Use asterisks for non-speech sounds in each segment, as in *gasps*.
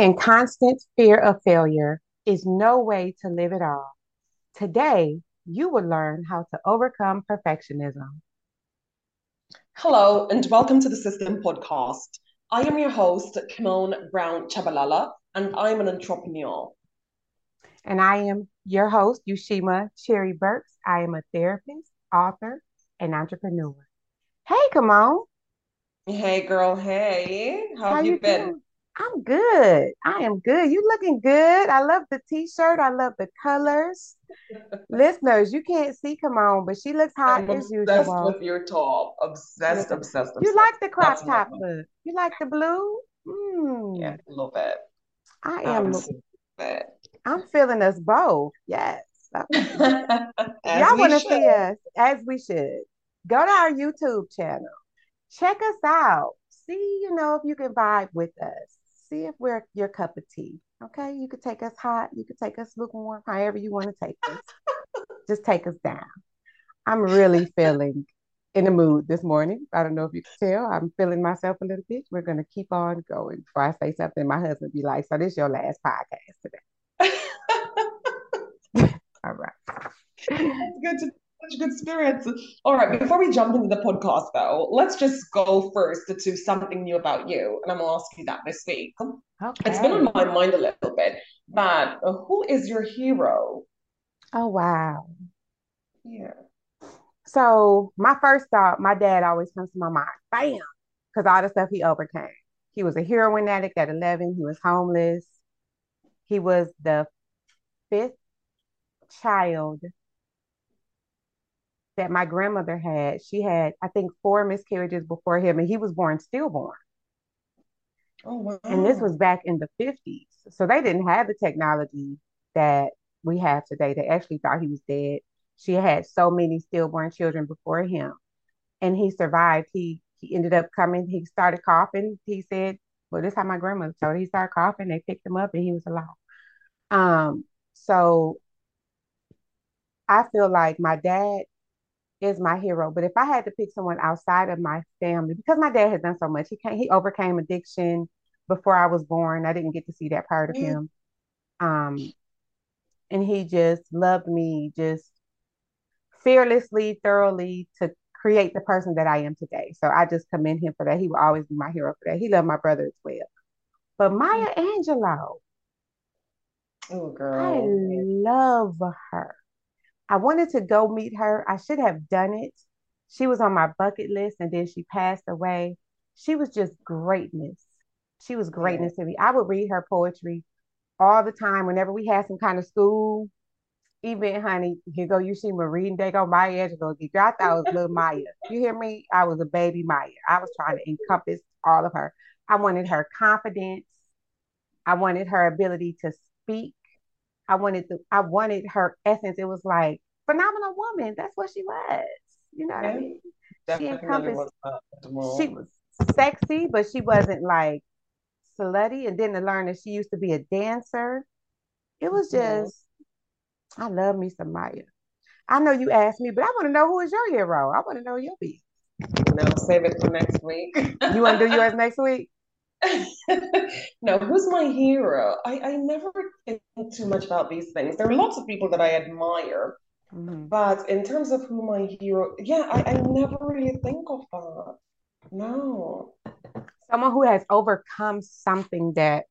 in constant fear of failure is no way to live at all. Today, you will learn how to overcome perfectionism. Hello, and welcome to the SiSTEM Podcast. I am your host, Kemone Brown Chabalala, and I'm an entrepreneur. And I am your host, Yushima Cherry Burks. I am a therapist, author, and entrepreneur. Hey, Kemone. Hey, girl. Hey, how, how have you, you been? Doing? I'm good. I am good. You looking good. I love the t-shirt. I love the colors. Listeners, you can't see Kemone, but she looks hot I'm as obsessed with your top. Obsessed, obsessed, obsessed. You like the crop That's top look. You like the blue? Mm. Yeah, a little bit. I am. I'm feeling us both. Yes. *laughs* Y'all want to see us as we should. Go to our YouTube channel. Check us out. See, you know, if you can vibe with us see if we're your cup of tea. Okay. You could take us hot, you could take us lukewarm, however you want to take us. *laughs* Just take us down. I'm really feeling in the mood this morning. I don't know if you can tell. I'm feeling myself a little bit. We're gonna keep on going. Before I say something, my husband be like, "So this is your last podcast today." *laughs* *laughs* All right. It's good to such good spirits. All right, before we jump into the podcast, though, let's just go first to something new about you. And I'm going to ask you that this week. Okay. It's been on my mind a little bit, but who is your hero? Oh, wow. Yeah. So, my first thought, my dad always comes to my mind. Bam! Because all the stuff he overcame. He was a heroin addict at 11, he was homeless. He was the fifth child that my grandmother had, she had, I think, four miscarriages before him, and he was born stillborn. Oh, wow. And this was back in the 50s. So they didn't have the technology that we have today. They actually thought he was dead. She had so many stillborn children before him, and he survived. He he ended up coming. He started coughing. He said, "Well, this is how my grandmother told. Him. He started coughing. They picked him up, and he was alive." Um, so I feel like my dad is my hero. But if I had to pick someone outside of my family, because my dad has done so much, he can he overcame addiction before I was born. I didn't get to see that part of him. Um, and he just loved me just fearlessly, thoroughly to create the person that I am today. So I just commend him for that. He will always be my hero for that. He loved my brother as well. But Maya Angelou. Oh girl. I love her. I wanted to go meet her. I should have done it. She was on my bucket list and then she passed away. She was just greatness. She was greatness yeah. to me. I would read her poetry all the time whenever we had some kind of school event, honey. You go, you see me reading, they go, Maya Angelou. I thought I was little Maya. You hear me? I was a baby Maya. I was trying to encompass all of her. I wanted her confidence. I wanted her ability to speak. I wanted the I wanted her essence. It was like phenomenal woman. That's what she was. You know what I mean? She encompassed. Was she was sexy, but she wasn't like slutty. And then to learn that she used to be a dancer, it was just. I love me some Maya. I know you asked me, but I want to know who is your hero. I want to know your piece. No, save it for next week. you want to do *laughs* yours next week? *laughs* no, who's my hero? I, I never think too much about these things. There are lots of people that I admire, mm-hmm. but in terms of who my hero, yeah, I, I never really think of that. No. Someone who has overcome something that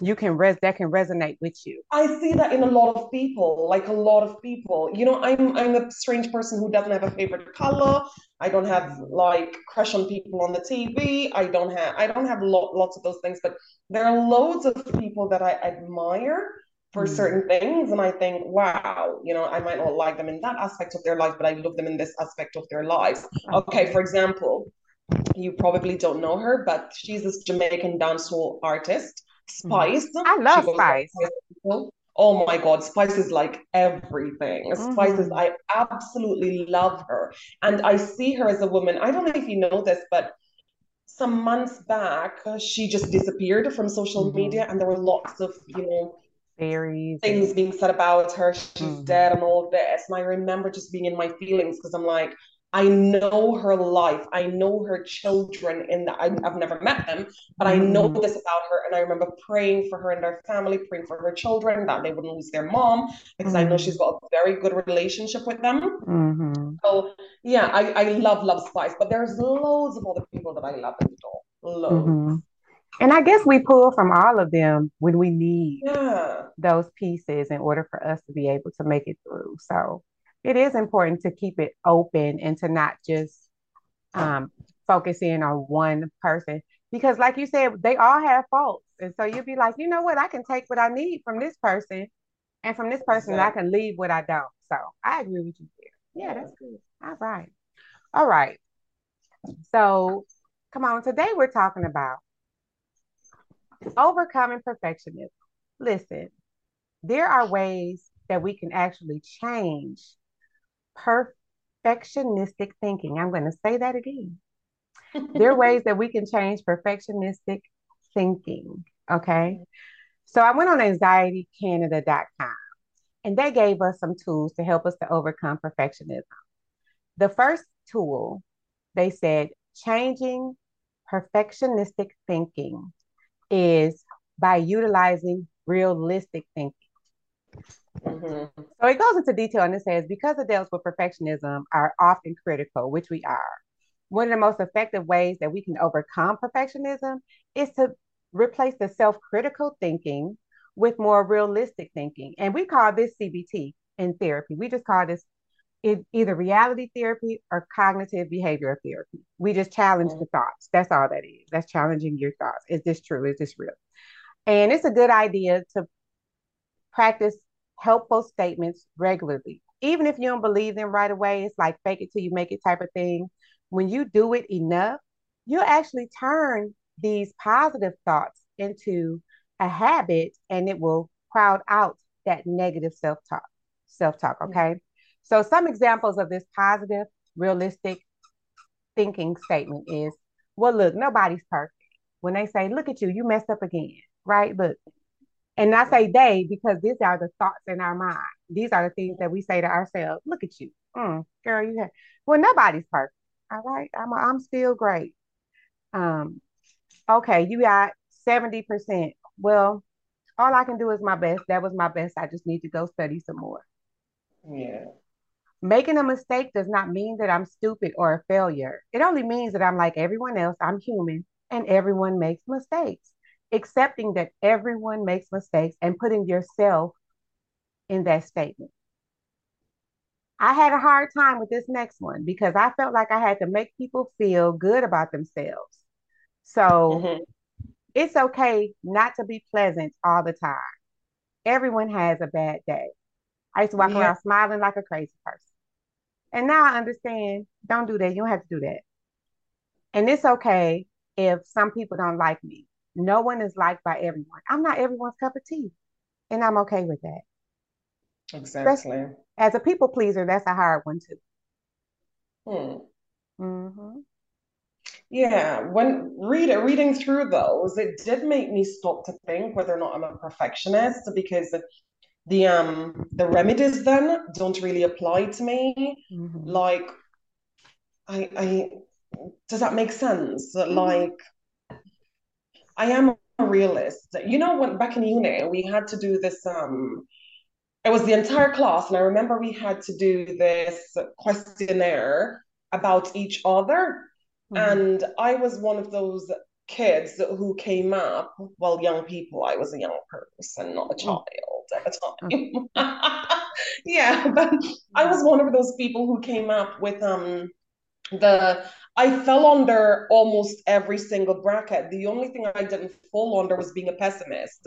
you can res that can resonate with you. I see that in a lot of people like a lot of people. You know i'm i'm a strange person who doesn't have a favorite color. I don't have like crush on people on the tv i don't have i don't have lo- lots of those things but there are loads of people that i admire for mm. certain things and i think wow you know i might not like them in that aspect of their life but i love them in this aspect of their lives. Okay for example you probably don't know her but she's this jamaican dancehall artist Spice. I love Spice. Oh my God, Spice is like everything. Mm-hmm. Spice is, I absolutely love her. And I see her as a woman. I don't know if you know this, but some months back, she just disappeared from social mm-hmm. media, and there were lots of, you know, theories, things being said about her. She's mm-hmm. dead and all this. And I remember just being in my feelings because I'm like, I know her life. I know her children in the, I, have never met them, but I know mm-hmm. this about her. And I remember praying for her and their family, praying for her children that they wouldn't lose their mom because mm-hmm. I know she's got a very good relationship with them. Mm-hmm. So yeah, I, I love Love Spice, but there's loads of other people that I love and adore. Loads. Mm-hmm. And I guess we pull from all of them when we need yeah. those pieces in order for us to be able to make it through. So it is important to keep it open and to not just um, focus in on one person because like you said they all have faults. And so you'll be like you know what? I can take what i need from this person and from this person exactly. i can leave what i don't. So i agree with you there. Yeah that's good. All right. All right. So come on. Today we're talking about overcoming perfectionism. Listen there are ways that we can actually change perfectionistic thinking. I'm going to say that again. *laughs* there are ways that we can change perfectionistic thinking. Okay. So I went on anxietycanada.com and they gave us some tools to help us to overcome perfectionism. The first tool, they said, changing perfectionistic thinking is by utilizing realistic thinking. Mm-hmm. So it goes into detail and it says because adults with perfectionism are often critical, which we are, one of the most effective ways that we can overcome perfectionism is to replace the self critical thinking with more realistic thinking. And we call this CBT in therapy. We just call this either reality therapy or cognitive behavioral therapy. We just challenge mm-hmm. the thoughts. That's all that is. That's challenging your thoughts. Is this true? Is this real? And it's a good idea to practice helpful statements regularly. Even if you don't believe them right away, it's like fake it till you make it type of thing. When you do it enough, you'll actually turn these positive thoughts into a habit and it will crowd out that negative self-talk. Self-talk, okay? Mm-hmm. So some examples of this positive, realistic thinking statement is, well, look, nobody's perfect. When they say, look at you, you messed up again, right? Look, and I say they because these are the thoughts in our mind. These are the things that we say to ourselves. Look at you, mm, girl. You have well, nobody's perfect. All right, I'm a, I'm still great. Um, okay, you got seventy percent. Well, all I can do is my best. That was my best. I just need to go study some more. Yeah. Making a mistake does not mean that I'm stupid or a failure. It only means that I'm like everyone else. I'm human, and everyone makes mistakes accepting that everyone makes mistakes and putting yourself in that statement. I had a hard time with this next one because I felt like I had to make people feel good about themselves. So mm-hmm. it's okay not to be pleasant all the time. Everyone has a bad day. I used to walk yeah. around smiling like a crazy person. And now I understand don't do that. You don't have to do that. And it's okay if some people don't like me. No one is liked by everyone. I'm not everyone's cup of tea, and I'm okay with that. Exactly. That's, as a people pleaser, that's a hard one too. Hmm. Mm-hmm. Yeah, when read, reading through those, it did make me stop to think whether or not I'm a perfectionist because the um the remedies then don't really apply to me. Mm-hmm. Like, I I does that make sense? Mm-hmm. Like, I am a realist. You know, when back in uni, we had to do this. Um, it was the entire class, and I remember we had to do this questionnaire about each other. Mm-hmm. And I was one of those kids who came up, well, young people, I was a young person, not a mm. child at the time. Mm. *laughs* yeah, but I was one of those people who came up with um the I fell under almost every single bracket. The only thing I didn't fall under was being a pessimist.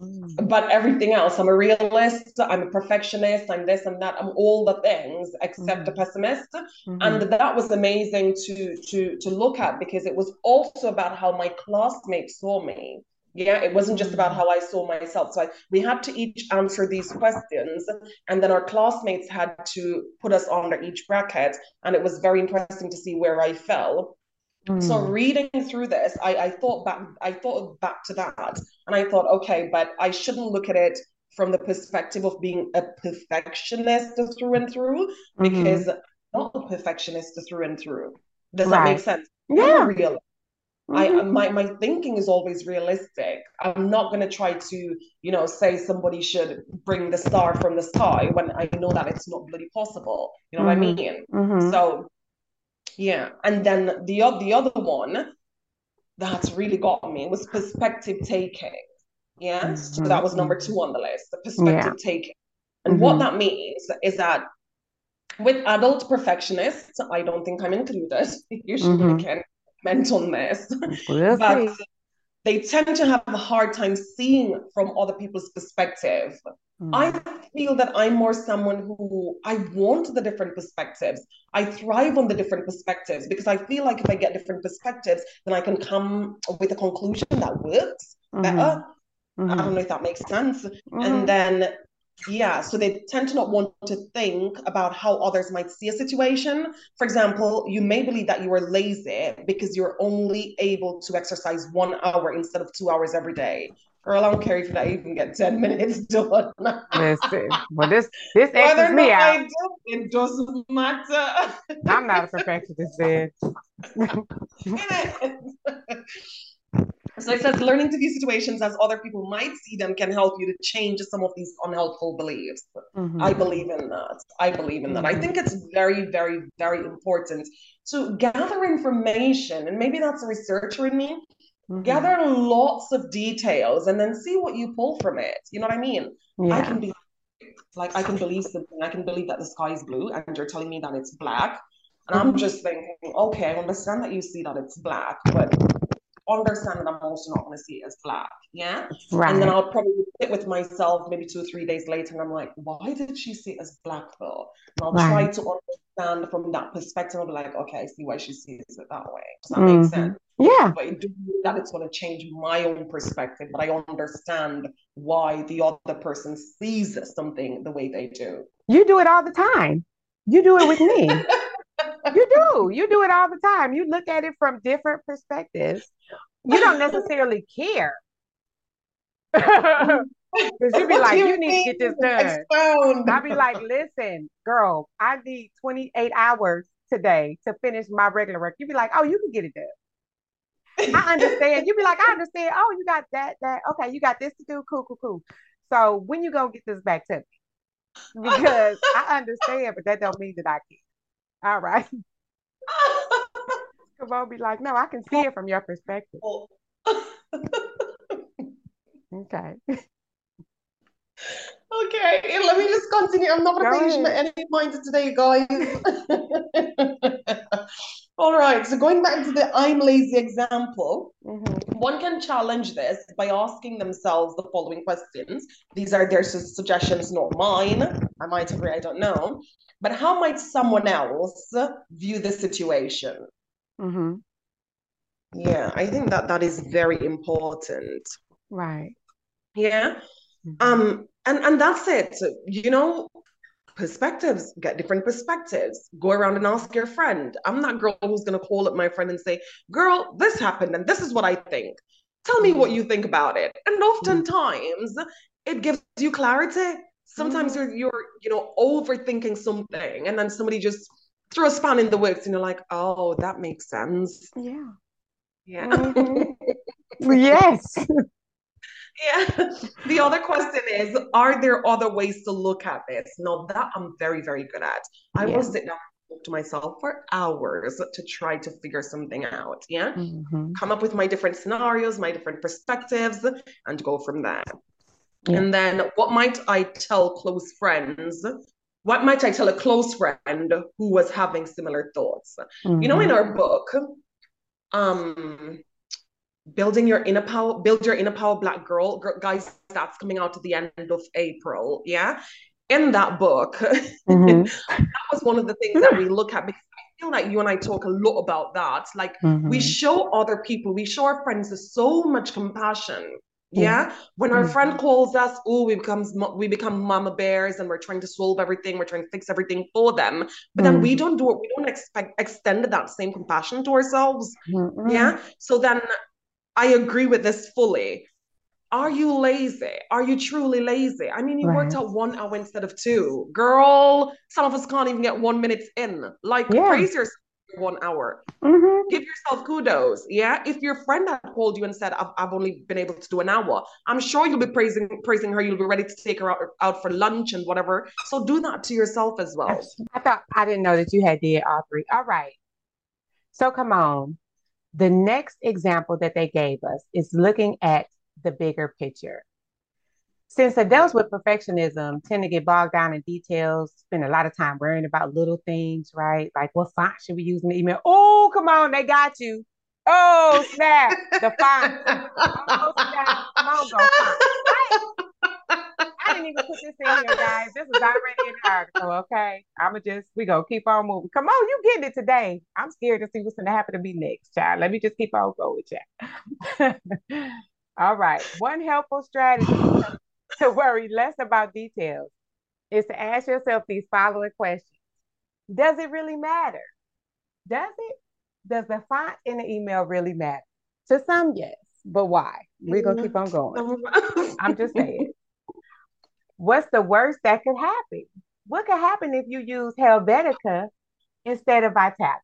Mm. But everything else, I'm a realist, I'm a perfectionist, I'm this and that, I'm all the things except mm. a pessimist. Mm-hmm. And that was amazing to to to look at because it was also about how my classmates saw me yeah it wasn't just about mm. how i saw myself so I, we had to each answer these questions and then our classmates had to put us under each bracket and it was very interesting to see where i fell mm. so reading through this I, I thought back i thought back to that and i thought okay but i shouldn't look at it from the perspective of being a perfectionist through and through mm-hmm. because not a perfectionist through and through. Does right. that make sense? Yeah. Mm-hmm. I my my thinking is always realistic. I'm not gonna try to, you know, say somebody should bring the star from the sky when I know that it's not bloody possible. You know mm-hmm. what I mm-hmm. mean? Mm-hmm. So yeah. And then the the other one that's really got me was perspective taking. Yeah. So that was number two on the list, the perspective yeah. taking. And what that means is that with adult perfectionists, I don't think I'm included. *laughs* Usually mm-hmm. On but they tend to have a hard time seeing from other people's perspective. Mm. I feel that I'm more someone who I want the different perspectives. I thrive on the different perspectives because I feel like if I get different perspectives, then I can come with a conclusion that works mm-hmm. better. Mm-hmm. I don't know if that makes sense. Mm-hmm. And then yeah, so they tend to not want to think about how others might see a situation. For example, you may believe that you are lazy because you're only able to exercise one hour instead of two hours every day. Girl, I don't care if I even get 10 minutes *laughs* done. Listen, well, this this *laughs* X's me out. I do, it doesn't matter. I'm not a perfectionist, bitch. *laughs* So it says learning to view situations as other people might see them can help you to change some of these unhelpful beliefs. Mm-hmm. I believe in that. I believe in that. Mm-hmm. I think it's very, very, very important to gather information, and maybe that's a researcher in me. Mm-hmm. Gather lots of details and then see what you pull from it. You know what I mean? Yeah. I can be like I can believe something. I can believe that the sky is blue, and you're telling me that it's black. And I'm mm-hmm. just thinking, okay, I understand that you see that it's black, but understand that I'm also not going to see it as black. Yeah. Right. And then I'll probably sit with myself maybe two or three days later and I'm like, why did she see it as black though? And I'll right. try to understand from that perspective. I'll be like, okay, I see why she sees it that way. Does that mm-hmm. make sense? Yeah. But it doesn't mean that it's going to change my own perspective, but I understand why the other person sees something the way they do. You do it all the time. You do it with me. *laughs* you do. You do it all the time. You look at it from different perspectives. You don't necessarily care. *laughs* Because you be *laughs* like, you, you need to get this done. I'll be like, listen, girl, I need 28 hours today to finish my regular work. You'd be like, oh, you can get it done. I understand. You'd be like, I understand. Oh, you got that, that. Okay, you got this to do. Cool, cool, cool. So when you gonna get this back to me? Because I understand, but that don't mean that I can. All right. *laughs* I'll be like, no, I can see it from your perspective. *laughs* okay. *laughs* Okay, let me just continue. I'm not going to finish my any points today, guys. *laughs* All right, so going back to the I'm lazy example, mm-hmm. one can challenge this by asking themselves the following questions. These are their su- suggestions, not mine. I might agree, I don't know. But how might someone else view the situation? Mm-hmm. Yeah, I think that that is very important. Right. Yeah. Mm-hmm. Um, and and that's it. You know, perspectives, get different perspectives. Go around and ask your friend. I'm that girl who's gonna call up my friend and say, "Girl, this happened, and this is what I think. Tell me what mm-hmm. you think about it." And mm-hmm. oftentimes, it gives you clarity. Sometimes mm-hmm. you're you're you know overthinking something, and then somebody just throw a span in the works, and you're like, "Oh, that makes sense." Yeah. Yeah. Mm-hmm. *laughs* yes. *laughs* yeah. *laughs* The other question is Are there other ways to look at this? Now, that I'm very, very good at. I yeah. will sit down and talk to myself for hours to try to figure something out. Yeah. Mm-hmm. Come up with my different scenarios, my different perspectives, and go from there. Yeah. And then what might I tell close friends? What might I tell a close friend who was having similar thoughts? Mm-hmm. You know, in mm-hmm. our book, um, building your inner power build your inner power black girl, guys that's coming out at the end of april yeah in that book *laughs* mm-hmm. that was one of the things that we look at because i feel like you and i talk a lot about that like mm-hmm. we show other people we show our friends so much compassion yeah when our mm-hmm. friend calls us oh we become we become mama bears and we're trying to solve everything we're trying to fix everything for them but then mm-hmm. we don't do it we don't expect extend that same compassion to ourselves mm-hmm. yeah so then I agree with this fully. are you lazy? Are you truly lazy? I mean, you right. worked out one hour instead of two. Girl, some of us can't even get one minute in. Like, yeah. praise yourself one hour. Mm-hmm. Give yourself kudos. Yeah. If your friend had called you and said, I've, I've only been able to do an hour, I'm sure you'll be praising praising her. You'll be ready to take her out, out for lunch and whatever. So do that to yourself as well. I thought I didn't know that you had did all three. All right. So come on. The next example that they gave us is looking at the bigger picture. Since adults with perfectionism tend to get bogged down in details, spend a lot of time worrying about little things, right? Like what font should we use in the email? Oh, come on, they got you. Oh, snap, the font. *laughs* Oh, snap. Come on, go font. I didn't even put this in here, guys. This was already in the article, okay? I'ma just we go keep on moving. Come on, you getting it today. I'm scared to see what's gonna happen to me next, child. Let me just keep on going, child. *laughs* All right. One helpful strategy *laughs* to worry less about details is to ask yourself these following questions. Does it really matter? Does it? Does the font in the email really matter? To some, yes, but why? We're to keep on mm-hmm. going. *laughs* I'm just saying. What's the worst that could happen? What could happen if you use Helvetica instead of Vitalis?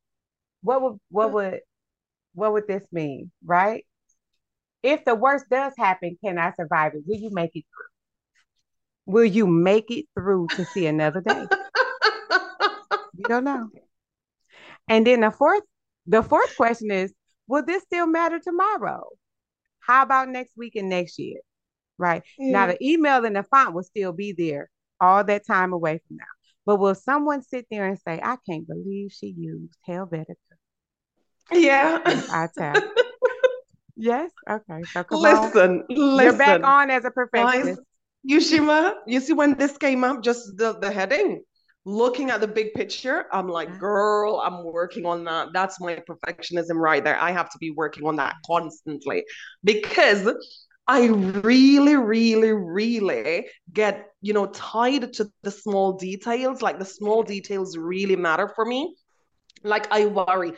What would what would what would this mean, right? if the worst does happen, can I survive it? Will you make it through? Will you make it through to see another day? you don't know. And then the fourth, the fourth question is, will this still matter tomorrow? How about next week and next year? Right. Mm. Now the email and the font will still be there all that time away from now. But will someone sit there and say, I can't believe she used Helvetica? Yeah. *laughs* I tell. *laughs* Yes. Okay. So listen, listen. You're back on as a perfectionist. Yushima, you see when this came up, just the, the heading, looking at the big picture, I'm like, girl, I'm working on that. That's my perfectionism right there. I have to be working on that constantly because I really, really, really get, you know, tied to the small details. Like the small details really matter for me. Like I worry,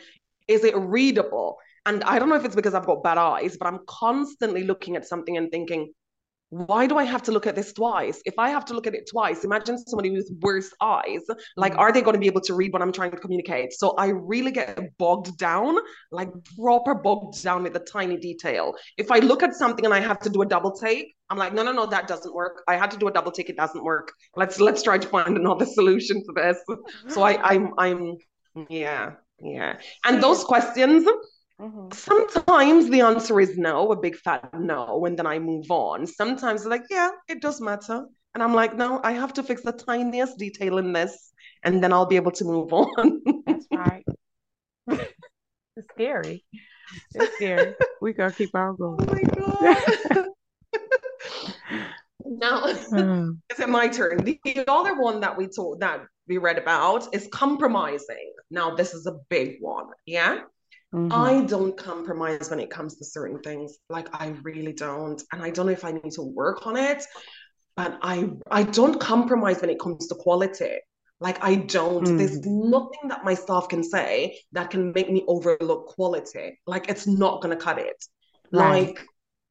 is it readable? And I don't know if it's because I've got bad eyes, but I'm constantly looking at something and thinking, why do I have to look at this twice? If I have to look at it twice, imagine somebody with worse eyes. Like, mm. are they going to be able to read what I'm trying to communicate? So I really get bogged down, like proper bogged down with the tiny detail. If I look at something and I have to do a double take, I'm like, no, no, no, that doesn't work. I had to do a double take, it doesn't work. Let's let's try to find another *laughs* solution to this. So I, I'm I'm yeah, yeah. And those questions Mm-hmm. Sometimes the answer is no, a big fat no, and then I move on. Sometimes like, yeah, it does matter. And I'm like, no, I have to fix the tiniest detail in this, and then I'll be able to move on. That's right. *laughs* it's scary. It's scary. we gotta keep on going. Oh my god. *laughs* now mm. *laughs* is it my turn? The other one that we talked that we read about is compromising. Now, this is a big one. Yeah. Mm-hmm. I don't compromise when it comes to certain things. Like I really don't. And I don't know if I need to work on it, but I I don't compromise when it comes to quality. Like I don't. Mm-hmm. There's nothing that my staff can say that can make me overlook quality. Like it's not gonna cut it. Right. Like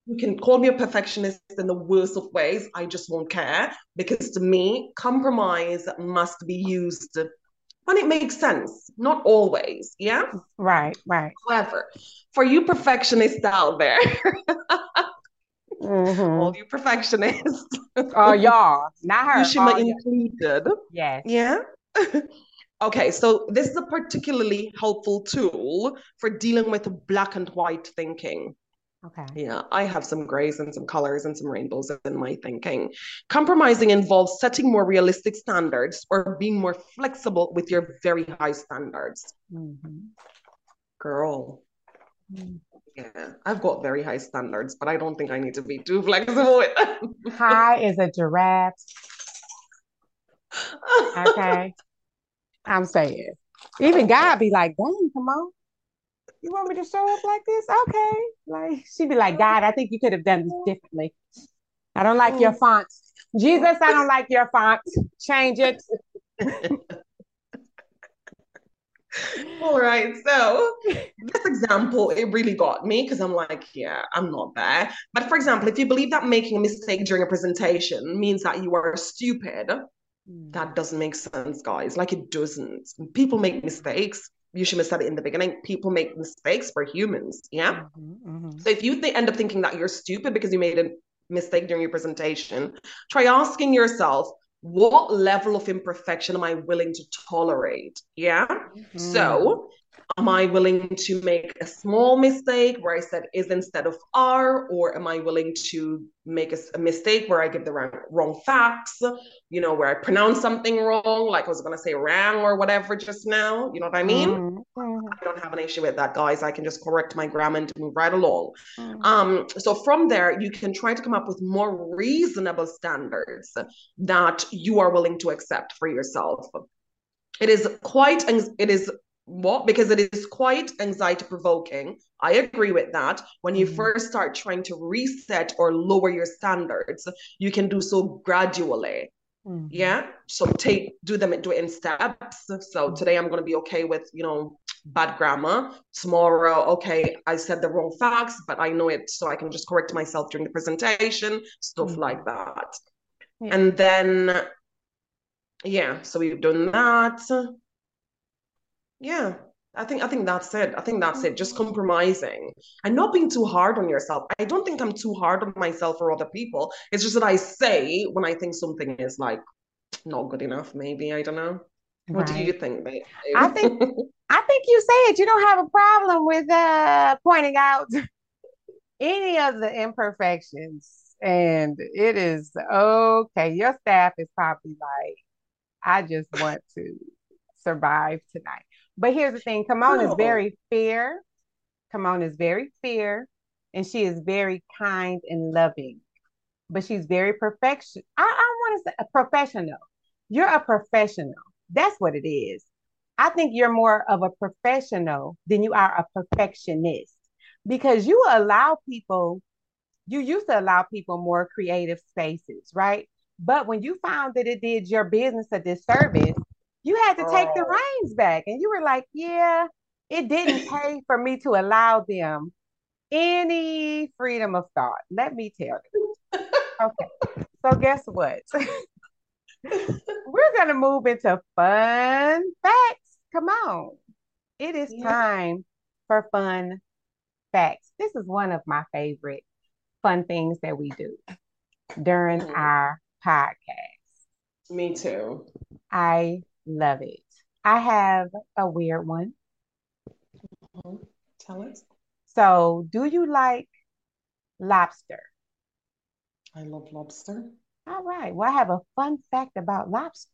you can call me a perfectionist in the worst of ways. I just won't care because to me, compromise must be used when it makes sense, not always. Yeah. Right, right. However, for you perfectionists out there, mm-hmm. all you perfectionists. Oh, y'all, not her. Yushima included. Yes. Yeah. *laughs* okay, so this is a particularly helpful tool for dealing with black and white thinking. Okay. Yeah, I have some grays and some colors and some rainbows in my thinking. Compromising involves setting more realistic standards or being more flexible with your very high standards. Mm-hmm. Girl. Mm-hmm. Yeah, I've got very high standards, but I don't think I need to be too flexible with them. high is a giraffe. *laughs* Okay. I'm saying. Even God be like, dang, come on you want me to show up like this? Okay. Like she'd be like, God, I think you could have done this differently. I don't like your font. Jesus, I don't like your font. Change it. *laughs* All right. So this example, it really got me because I'm like, yeah, I'm not there. But for example, if you believe that making a mistake during a presentation means that you are stupid, mm. that doesn't make sense, guys. Like it doesn't. People make mistakes. You should have said it in the beginning. People make mistakes for humans. Yeah. Mm-hmm, mm-hmm. So if you th- end up thinking that you're stupid because you made a mistake during your presentation, try asking yourself, what level of imperfection am I willing to tolerate? Yeah. Mm-hmm. So am I willing to make a small mistake where I said is instead of are, or am I willing to make a, a, mistake where I give the wrong, wrong facts, you know, where I pronounce something wrong, like I was going to say wrong or whatever just now, you know what I mean? Mm-hmm. I don't have an issue with that, guys. I can just correct my grammar and move right along. Mm-hmm. Um, so from there, you can try to come up with more reasonable standards that you are willing to accept for yourself. It is quite, it is what? Because it is quite anxiety provoking. I agree with that. When you mm-hmm. first start trying to reset or lower your standards, you can do so gradually. Mm-hmm. Yeah. So take do them do it in steps. So mm-hmm. today I'm gonna be okay with, you know, bad grammar. Tomorrow, okay, I said the wrong facts, but I know it, so I can just correct myself during the presentation, stuff mm-hmm. like that. Yeah. And then yeah, so we've done that yeah i think i think that's it. I think that's it. Just compromising and not being too hard on yourself. I don't think i'm too hard on myself or other people. It's just that i say when i think something is like not good enough maybe i don't know. What right. do you think babe? i think i think you say it. You don't have a problem with uh pointing out *laughs* any of the imperfections. And it is okay your staff is probably like i just want to survive tonight but here's the thing Kemone is very fair. Kemone is very fair and she is very kind and loving. But she's very perfection. I, I want to say a professional. You're a professional. That's what it is. I think you're more of a professional than you are a perfectionist because you allow people, you used to allow people more creative spaces, right? But when you found that it did your business a disservice, you had to take the oh. reins back. And you were like, yeah, it didn't *laughs* pay for me to allow them any freedom of thought. Let me tell you. Okay. So guess what? *laughs* We're gonna move into fun facts. Come on. It is yeah. time for fun facts. This is one of my favorite fun things that we do during mm-hmm. our podcast. Me too. I Love it. I have a weird one. Mm-hmm. Tell us. So, do you like lobster? I love lobster. All right. Well, I have a fun fact about lobster.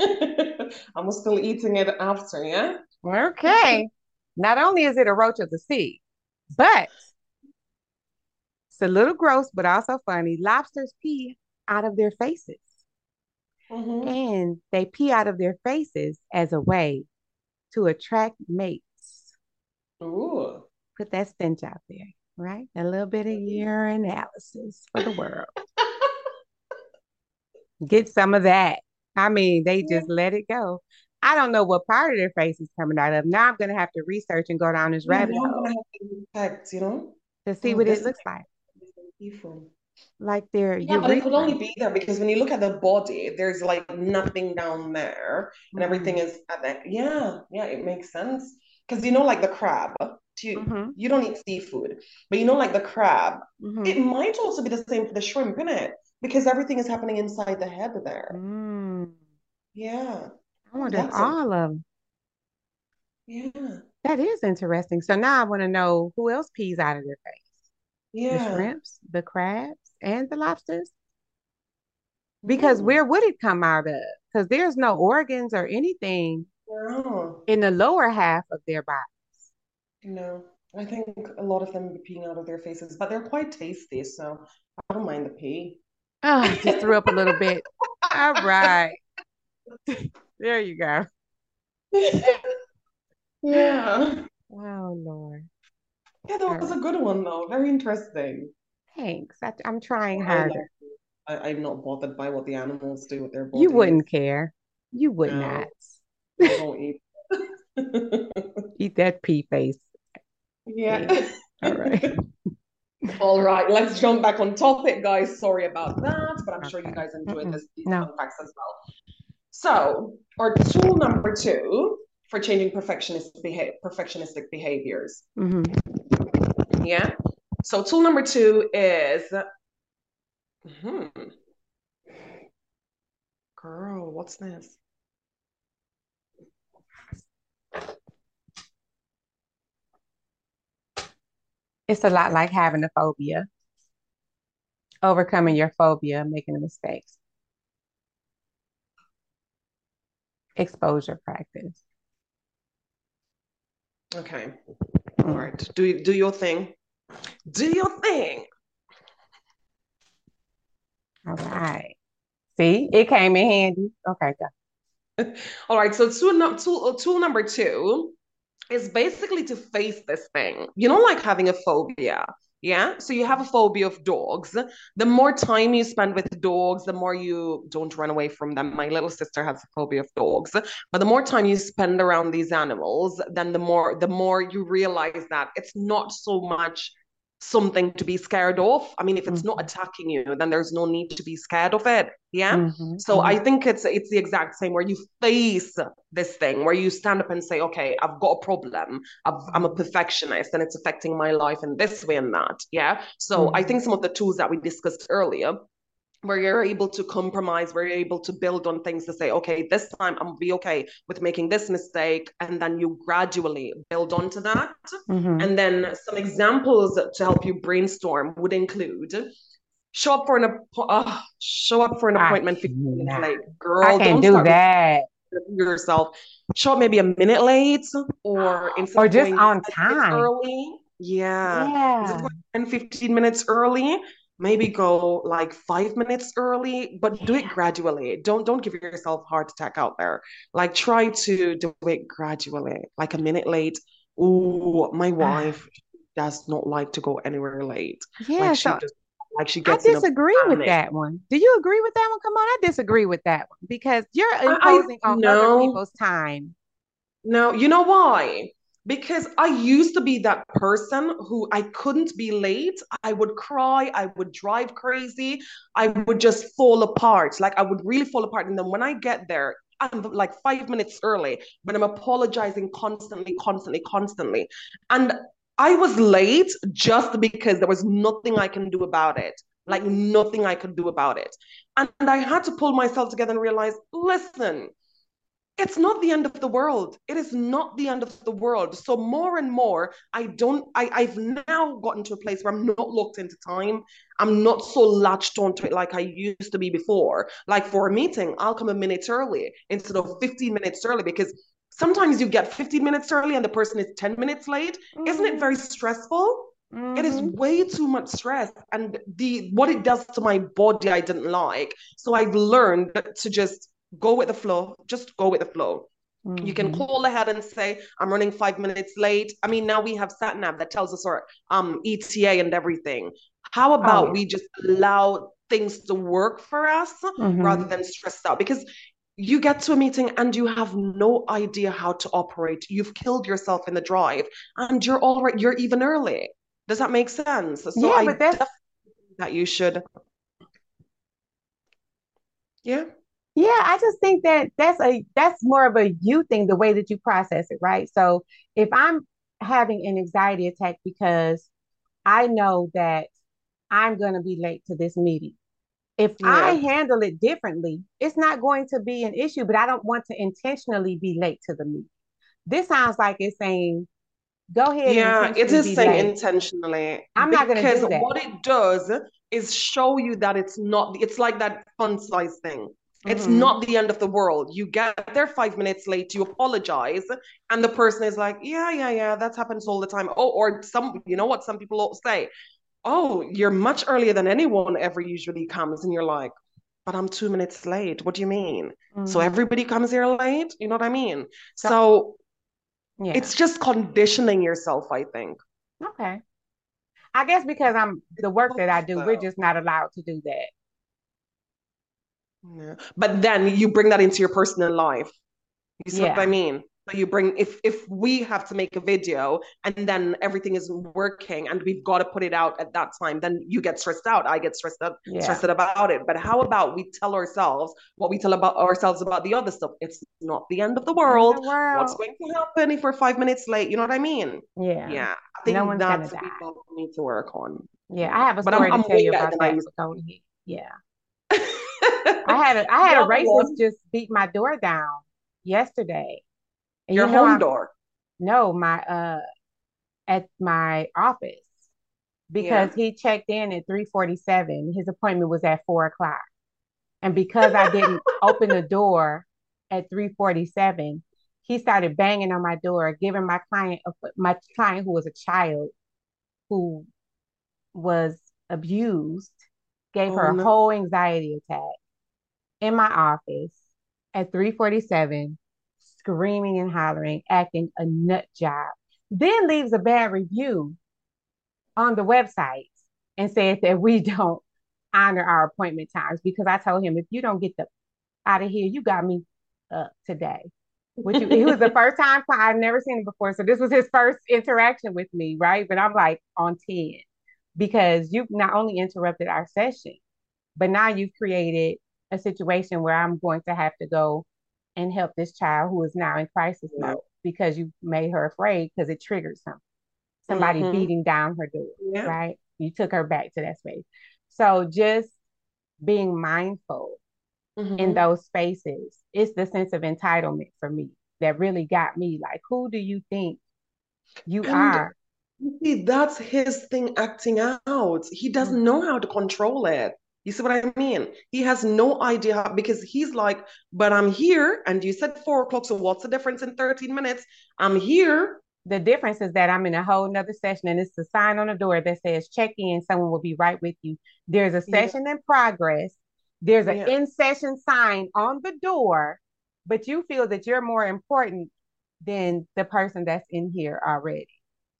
*laughs* I'm still eating it after, yeah? Okay. Not only is it a roach of the sea, but it's a little gross, but also funny. Lobsters pee out of their faces. Mm-hmm. And they pee out of their faces as a way to attract mates. Ooh. Put that stench out there, right? A little bit of urinalysis for the world. Get some of that. I mean, they just let it go. I don't know what part of their face is coming out of. Now I'm gonna have to research and go down this rabbit hole. you know, to see what it looks like like they're yeah but it could only be there because when you look at the body there's like nothing down there and mm-hmm. everything is at the yeah yeah it makes sense because you know like the crab you, mm-hmm. you don't eat seafood but you know like the crab mm-hmm. it might also be the same for the shrimp in it because everything is happening inside the head there mm. yeah i wonder if all of them yeah that is interesting so now i want to know who else pees out of their face yeah. the shrimps, the crabs, and the lobsters? Because mm. where would it come out of? Because there's no organs or anything no. in the lower half of their bodies. No, I think a lot of them are peeing out of their faces, but they're quite tasty, so I don't mind the pee. Oh, ah, I just threw up a little *laughs* bit. All right. *laughs* there you go. *laughs* yeah. Wow, Lord. Yeah, that was a good one though. Very interesting. Thanks. I, am trying harder. I, am not bothered by what the animals do with their bodies. You wouldn't care. You would no, not. I *laughs* won't eat. Eat that pea face. Yeah. All right. *laughs* All right, let's jump back on topic, guys. Sorry about that, but I'm okay. sure you guys enjoyed this, these no. fun facts as well. So, our tool number two for changing perfectionist behavior, perfectionistic behaviors. Mm-hmm. Yeah. So, tool number two is, hmm, girl, what's this? It's a lot like having a phobia, overcoming your phobia, making mistakes. Exposure practice. Okay. All right. Do do your thing. Do your thing. All right. See, it came in handy. Okay, go. *laughs* All right. So tool, tool, uh, tool number two is basically to face this thing. You know, like having a phobia. Yeah. So you have a phobia of dogs. The more time you spend with dogs, the more you don't run away from them. My little sister has a phobia of dogs. But the more time you spend around these animals, then the more the more you realize that it's not so much something to be scared of. I mean, if it's mm-hmm. not attacking you, then there's no need to be scared of it. Yeah. Mm-hmm. So mm-hmm. I think it's it's the exact same where you face this thing, where you stand up and say, okay, I've got a problem. i am a perfectionist and it's affecting my life in this way and that. Yeah. So I think some of the tools that we discussed earlier where you're able to compromise, where you're able to build on things to say, okay, this time I'm gonna be okay with making this mistake, and then you gradually build onto that. Mm-hmm. And then some examples to help you brainstorm would include show up for an uh, show up for an appointment 15 minutes late. Girl, I can't do that. Yourself, show up maybe a minute late, or or just on time early. Yeah, yeah. 10, 15 minutes early maybe go like five minutes early but do it gradually don't don't give yourself heart attack out there like try to do it gradually like a minute late oh my ah. wife does not like to go anywhere late yeah like so she just like she gets I disagree with that one. Do you agree with that one? Come on, I disagree with that one because you're imposing I, I, on no. other people's time. No, you know why? Because I used to be that person who I couldn't be late. I would cry, I would drive crazy, I would just fall apart. Like I would really fall apart. And then when I get there, I'm like five minutes early, but I'm apologizing constantly, constantly, constantly. And I was late just because there was nothing I can do about it. Like nothing I could do about it. And, I had to pull myself together and realize listen, it's not the end of the world it is not the end of the world so more and more i don't I, i've now gotten to a place where i'm not locked into time i'm not so latched onto it like i used to be before like for a meeting i'll come a minute early instead of 15 minutes early because sometimes you get 15 minutes early and the person is 10 minutes late mm-hmm. isn't it very stressful Mm-hmm. It is mm-hmm. way too much stress, and the what it does to my body, I didn't like. So I've learned to just go with the flow. Just go with the flow. Mm-hmm. You can mm-hmm. call ahead and say, I'm running five minutes late. I mean, now we have sat nav that tells us our um, ETA and everything. How about oh. we just allow things to work for us mm-hmm. rather than stress out? Because you get to a meeting and you have no idea how to operate. You've killed yourself in the drive and you're all right, you're even early. Does that make sense? So yeah, I but that's that you should. Yeah. Yeah, I just think that that's a that's more of a you thing, the way that you process it, right? So if I'm having an anxiety attack because I know that I'm going to be late to this meeting. If yeah. I handle it differently, it's not going to be an issue, but I don't want to intentionally be late to the meeting. This sounds like it's saying, go ahead. Yeah, it is saying late. intentionally. I'm not going to do that. Because what it does is show you that it's not, it's like that fun size thing. It's mm-hmm. not the end of the world. You get there five minutes late, you apologize, and the person is like, Yeah, yeah, yeah, that happens all the time. Oh, or some, you know what some people say? Oh, you're much earlier than anyone ever usually comes. And you're like, But I'm two minutes late. What do you mean? Mm-hmm. So everybody comes here late? You know what I mean? So, so yeah. it's just conditioning yourself, I think. Okay. I guess because I'm the work that I do, we're just not allowed to do that. Yeah. But then you bring that into your personal life. You see yeah. what I mean? So you bring if if we have to make a video and then everything isn't working and we've got to put it out at that time, then you get stressed out. I get stressed out, yeah. stressed out about it. But how about we tell ourselves what we tell about ourselves about the other stuff? It's not the end of the world. The world. What's going to happen if we're five minutes late? You know what I mean? Yeah. Yeah. I think no that's what we need to work on. Yeah, I have a story I'm, to I'm tell you about that. Yeah. *laughs* I had a I had a racist just beat my door down yesterday. And Your you know, home door? No, my uh at my office because yeah. he checked in at 347. His appointment was at four o'clock. And because I didn't *laughs* open the door at 347, he started banging on my door, giving my client my client who was a child who was abused, gave oh, her a no. whole anxiety attack in my office at 347, screaming and hollering, acting a nut job. Then leaves a bad review on the website and says that we *laughs* don't honor our appointment times because I told him if you don't get the out of here, you got me up today. Which he was the *laughs* first time I've never seen him before. So this was his first interaction with me, right? But I'm like on 10 because you've not only interrupted our session, but now you've created a situation where I'm going to have to go and help this child who is now in crisis mode because you made her afraid because it triggered something. Somebody mm-hmm. beating down her door, yeah. right? You took her back to that space. So just being mindful mm-hmm. in those spaces, it's the sense of entitlement for me that really got me. Like, who do you think you and are? See, that's his thing acting out. He doesn't mm-hmm. know how to control it. You see what I mean? He has no idea because he's like, but I'm here. And you said four o'clock. So what's the difference in 13 minutes? I'm here. The difference is that I'm in a whole nother session and it's a sign on the door that says check in. Someone will be right with you. There's a session yeah. in progress. There's an yeah. in session sign on the door, but you feel that you're more important than the person that's in here already.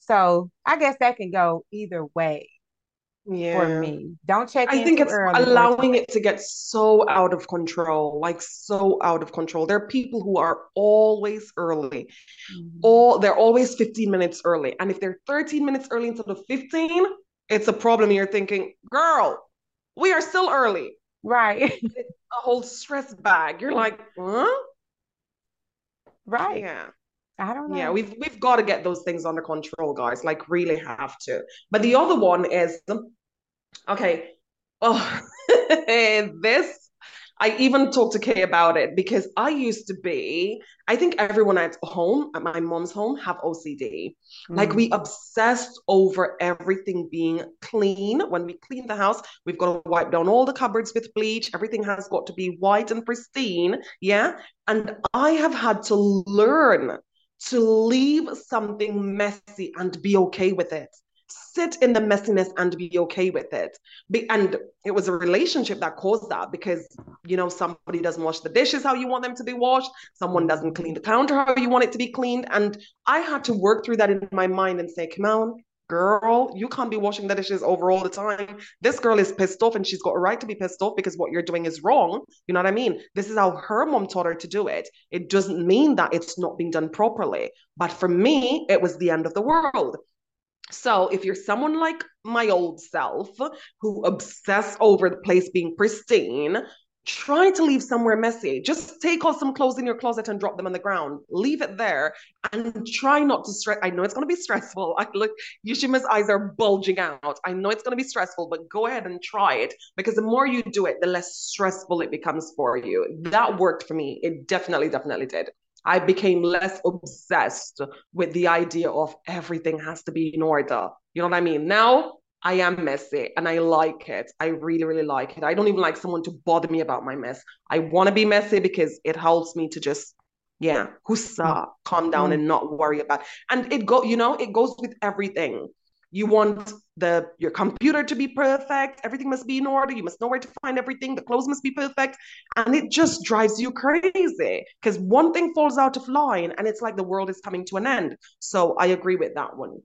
So I guess that can go either way yeah. for me. Don't check. I think it's allowing it to get so out of control, like so out of control. There are people who are always early. Mm-hmm. All they're always 15 minutes early. And if they're 13 minutes early instead of 15, it's a problem. You're thinking, girl, we are still early. Right. it's a whole stress bag. You're like, huh? Right. Yeah. I don't know. Yeah, we've we've got to get those things under control, guys. Like really have to. But the other one is okay. Oh, *laughs* this I even talked to Kay about it because I used to be, I think everyone at home, at my mom's home, have OCD. Mm. Like we obsessed over everything being clean. When we clean the house, we've got to wipe down all the cupboards with bleach. Everything has got to be white and pristine. Yeah. And I have had to learn to leave something messy and be okay with it. Sit in the messiness and be okay with it. Be, and it was a relationship that caused that because, you know, somebody doesn't wash the dishes how you want them to be washed, someone doesn't clean the counter how you want it to be cleaned. And I had to work through that in my mind and say, come on, girl, you can't be washing the dishes over all the time. This girl is pissed off and she's got a right to be pissed off because what you're doing is wrong. You know what I mean? This is how her mom taught her to do it. It doesn't mean that it's not being done properly. But for me, it was the end of the world. So if you're someone like my old self who obsess over the place being pristine, try to leave somewhere messy. Just take off some clothes in your closet and drop them on the ground. Leave it there and try not to stress. I know it's going to be stressful. *laughs* I look, Yushima's eyes are bulging out. I know it's going to be stressful, but go ahead and try it because the more you do it, the less stressful it becomes for you. That worked for me. It definitely, definitely did. I became less obsessed with the idea of everything has to be in order. You know what I mean? Now I am messy and I like it. I really, really like it. I don't even like someone to bother me about my mess. I want to be messy because it helps me to just, yeah, husa, mm-hmm. calm down and mm-hmm. not worry about. And it go, you know, it goes with everything. You want the your computer to be perfect. Everything must be in order. You must know where to find everything. The clothes must be perfect, and it just drives you crazy because one thing falls out of line, and it's like the world is coming to an end. So I agree with that one.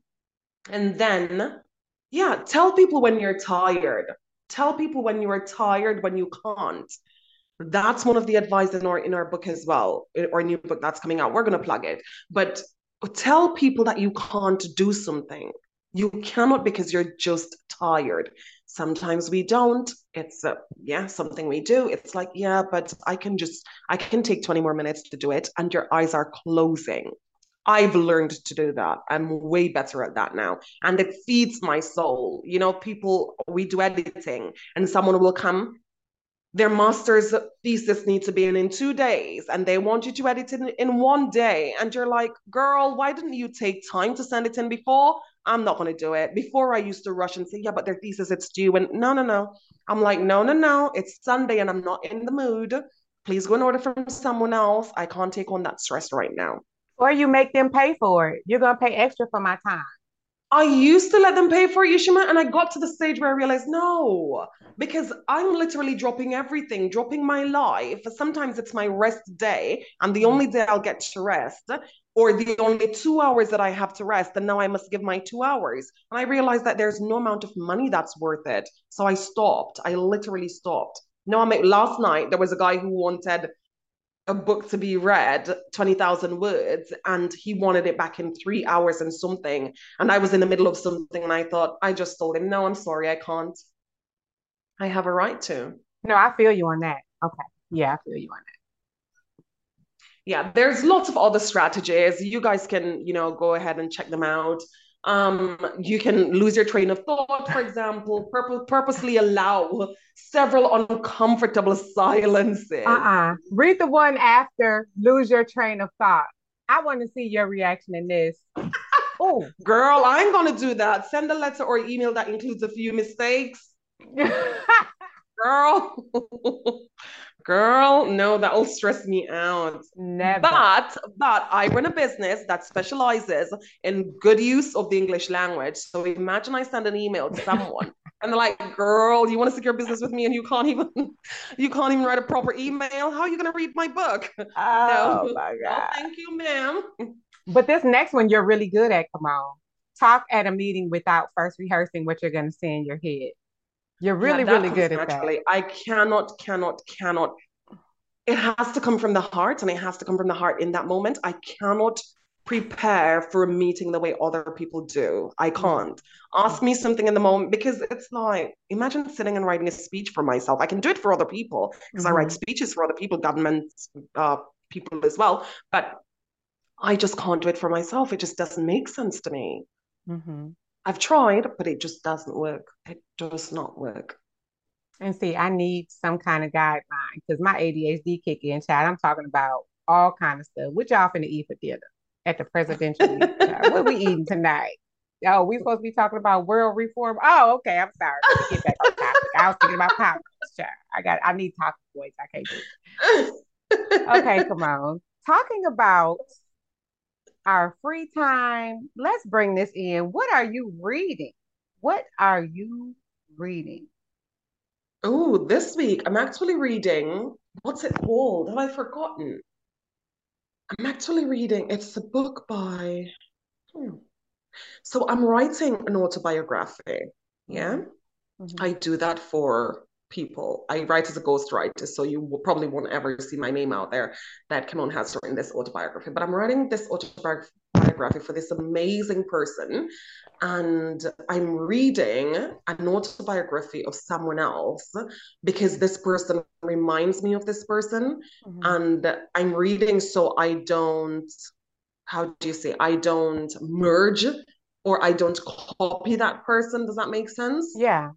And then yeah, tell people when you're tired. Tell people when you are tired, when you can't. That's one of the advice in our in our book as well, our new book that's coming out. We're gonna plug it, but tell people that you can't do something. You cannot because you're just tired. Sometimes we don't. It's uh, yeah, something we do. It's like yeah, but I can just I can take 20 more minutes to do it, and your eyes are closing. I've learned to do that. I'm way better at that now. And it feeds my soul. You know, people, we do editing and someone will come their master's thesis needs to be in in two days and they want you to edit it in, one day. And you're like girl why didn't you take time to send it in before? I'm not going to do it. Before i used to rush and say yeah but their thesis it's due and no no no. I'm like no no no. It's sunday and i'm not in the mood. Please go and order from someone else. I can't take on that stress right now or you make them pay for it you're to pay extra for my time I used to let them pay for it, Yishima, and I got to the stage where I realized no, because I'm literally dropping everything, dropping my life. Sometimes it's my rest day, and the only day I'll get to rest, or the only two hours that I have to rest, and now I must give my two hours. And I realized that there's no amount of money that's worth it. So I stopped. I literally stopped. No, I mean, last night there was a guy who wanted a book to be read 20,000 words and he wanted it back in 3 hours and something. And I was in the middle of something and I thought I just told him no I'm sorry I can't. I have a right to. No I feel you on that. Okay. Yeah I feel you on that. Yeah there's lots of other strategies. You guys can you know go ahead and check them out um, you can lose your train of thought, for example, purpose, purposely allow several uncomfortable silences. Uh-uh. Read the one after lose your train of thought. I want to see your reaction in this. *laughs* oh, girl, I'm gonna do that. Send a letter or email that includes a few mistakes. *laughs* girl. *laughs* Girl, no, that'll stress me out. Never. But but I run a business that specializes in good use of the English language. So imagine I send an email to someone *laughs* and they're like, "Girl, you want to secure business with me, and you can't even you can't even write a proper email. How are you gonna read my book?" *laughs* Oh no. my *laughs* god! Oh, thank you, ma'am. But this next one, you're really good at. Come on, talk at a meeting without first rehearsing what you're gonna say in your head. You're really, yeah, really good at that. I cannot, cannot, cannot. It has to come from the heart, and it has to come from the heart in that moment. I cannot prepare for a meeting the way other people do. I mm-hmm. can't. Ask me something in the moment because it's like, imagine sitting and writing a speech for myself. I can do it for other people because mm-hmm. I write mm-hmm. speeches for other people, government uh, people as well. But I just can't do it for myself. It just doesn't make sense to me. Mm-hmm. I've tried, but it just doesn't work. It does not work. And see, I need some kind of guideline because my ADHD kick in, child. I'm talking about all kind of stuff. What y'all finna eat for dinner at the presidential *laughs* What we eating tonight? Oh, we supposed to be talking about world reform. Oh, okay. I'm sorry. Let me get back on topic. I was thinking about child. I got. I need talking voice. I can't do it. *laughs* okay, come on. Talking about our free time. Let's bring this in. What are you reading? What are you reading? Oh, this week I'm actually reading. What's it called? Have I forgotten? I'm actually reading. It's a book by. Hmm. So I'm writing an autobiography. Yeah, mm-hmm. I do that for people. I write as a ghostwriter, so you will probably won't ever see my name out there that Kemone has written this autobiography. But I'm writing this autobiography for this amazing person. And I'm reading an autobiography of someone else because this person reminds me of this person. Mm-hmm. And I'm reading so I don't, how do you say, I don't merge or I don't copy that person. Does that make sense? Yeah.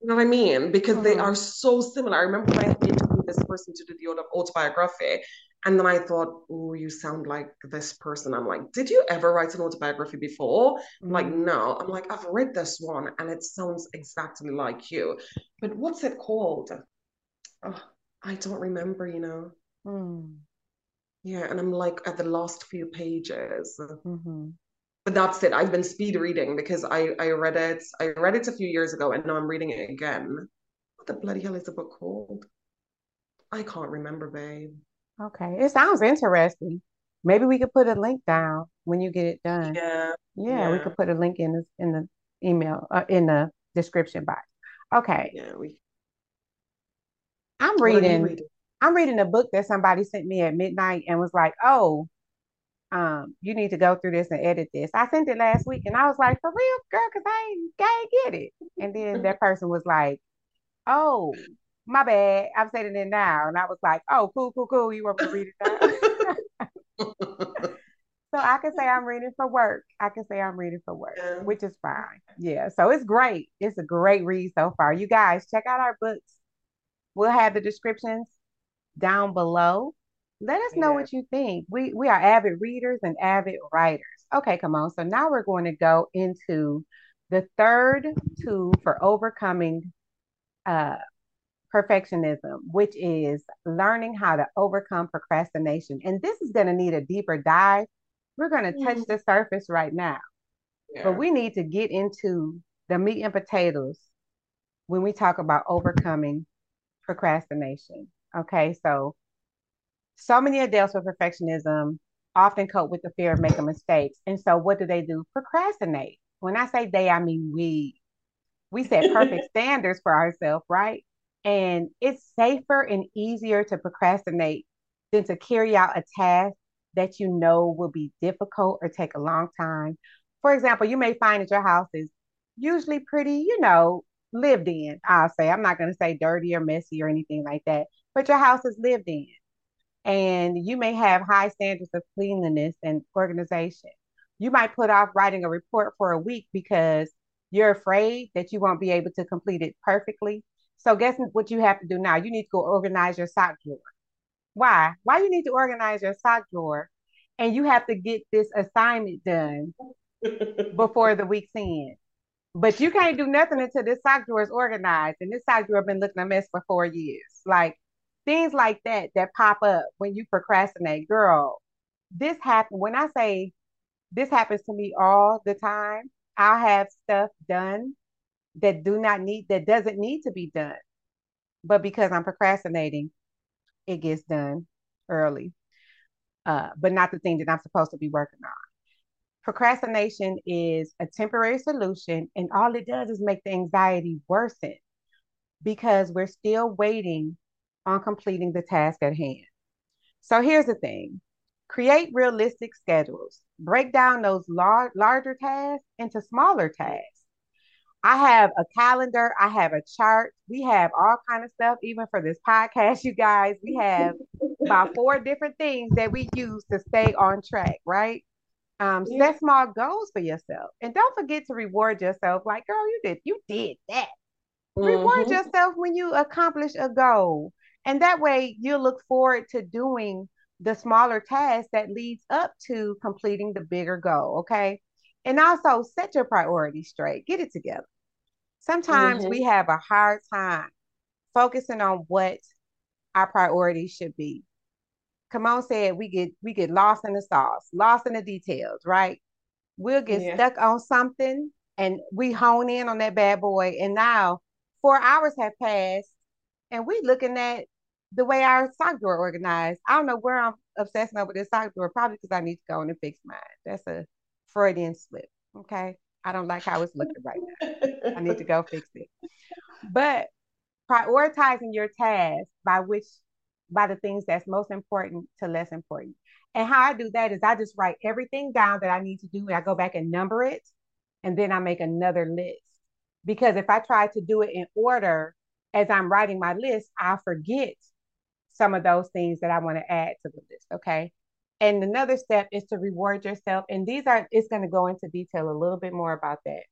You know what I mean? Because mm-hmm. they are so similar. I remember when I interviewed this person to do the autobiography, and then I thought, oh, you sound like this person. I'm like, did you ever write an autobiography before? Mm-hmm. Like, no. I'm like, I've read this one and it sounds exactly like you. But what's it called? Oh, I don't remember, you know. Mm. Yeah, and I'm like at the last few pages. Mm-hmm that's it. I've been speed reading because I I read it. I read it a few years ago, and now I'm reading it again. What the bloody hell is the book called? I can't remember, babe. Okay, it sounds interesting. Maybe we could put a link down when you get it done. Yeah, yeah, yeah. we could put a link in the in the email uh, in the description box. Okay. Yeah, we. I'm reading, reading, I'm reading a book that somebody sent me at midnight and was like, oh, um, you need to go through this and edit this. I sent it last week and I was like, for real, girl, because I ain't, I ain't get it. And then that person was like, oh, my bad. I'm saying it now. And I was like, oh, cool, cool, cool. You want me to read it now? *laughs* *laughs* so I can say I'm reading for work. I can say I'm reading for work, which is fine. Yeah. So it's great. It's a great read so far. You guys check out our books. We'll have the descriptions down below. Let us know yeah. what you think. We we are avid readers and avid writers. Okay, come on. So now we're going to go into the third tool for overcoming uh, perfectionism, which is learning how to overcome procrastination. And this is going to need a deeper dive. We're going to mm-hmm. touch the surface right now, yeah. but we need to get into the meat and potatoes when we talk about overcoming procrastination. Okay, so so many adults with perfectionism often cope with the fear of making mistakes. And so what do they do? Procrastinate. When I say they, I mean we. We set perfect *laughs* standards for ourselves, right? And it's safer and easier to procrastinate than to carry out a task that you know will be difficult or take a long time. For example, you may find that your house is usually pretty, you know, lived in, I'll say. I'm not going to say dirty or messy or anything like that, but your house is lived in. And you may have high standards of cleanliness and organization. You might put off writing a report for a week because you're afraid that you won't be able to complete it perfectly. So guess what you have to do now? You need to go organize your sock drawer. Why? Why you need to organize your sock drawer and you have to get this assignment done before the week's end. But you can't do nothing until this sock drawer is organized. And this sock drawer been looking a mess for four years. Like things like that that pop up when you procrastinate. Girl, this happen when I say this happens to me all the time. I'll have stuff done that do not need that doesn't need to be done. But because I'm procrastinating, it gets done early. Uh, but not the thing that I'm supposed to be working on. Procrastination is a temporary solution, and all it does is make the anxiety worsen because we're still waiting on completing the task at hand. So here's the thing create realistic schedules, break down those lar- larger tasks into smaller tasks. I have a calendar, I have a chart, we have all kind of stuff, even for this podcast, you guys. We have *laughs* about four different things that we use to stay on track, right? Um, yeah. set small goals for yourself and don't forget to reward yourself like girl you did you did that mm-hmm. reward yourself when you accomplish a goal and that way you'll look forward to doing the smaller tasks that leads up to completing the bigger goal. Okay. And also set your priorities straight, get it together. Sometimes mm-hmm. we have a hard time focusing on what our priorities should be. Come on said we get we get lost in the sauce, lost in the details, right? We'll get yeah. stuck on something and we hone in on that bad boy. And now four hours have passed and we looking at the way our sock drawer organized. I don't know where I'm obsessing over this sock drawer, probably because I need to go in and fix mine. That's a Freudian slip. Okay. I don't like how it's looking right now. I need to go fix it. But prioritizing your tasks by which by the things that's most important to less important. And how I do that is I just write everything down that I need to do. And I go back and number it. And then I make another list. Because if I try to do it in order as I'm writing my list, I forget some of those things that I want to add to the list. Okay. And another step is to reward yourself. And these are, it's going to go into detail a little bit more about that.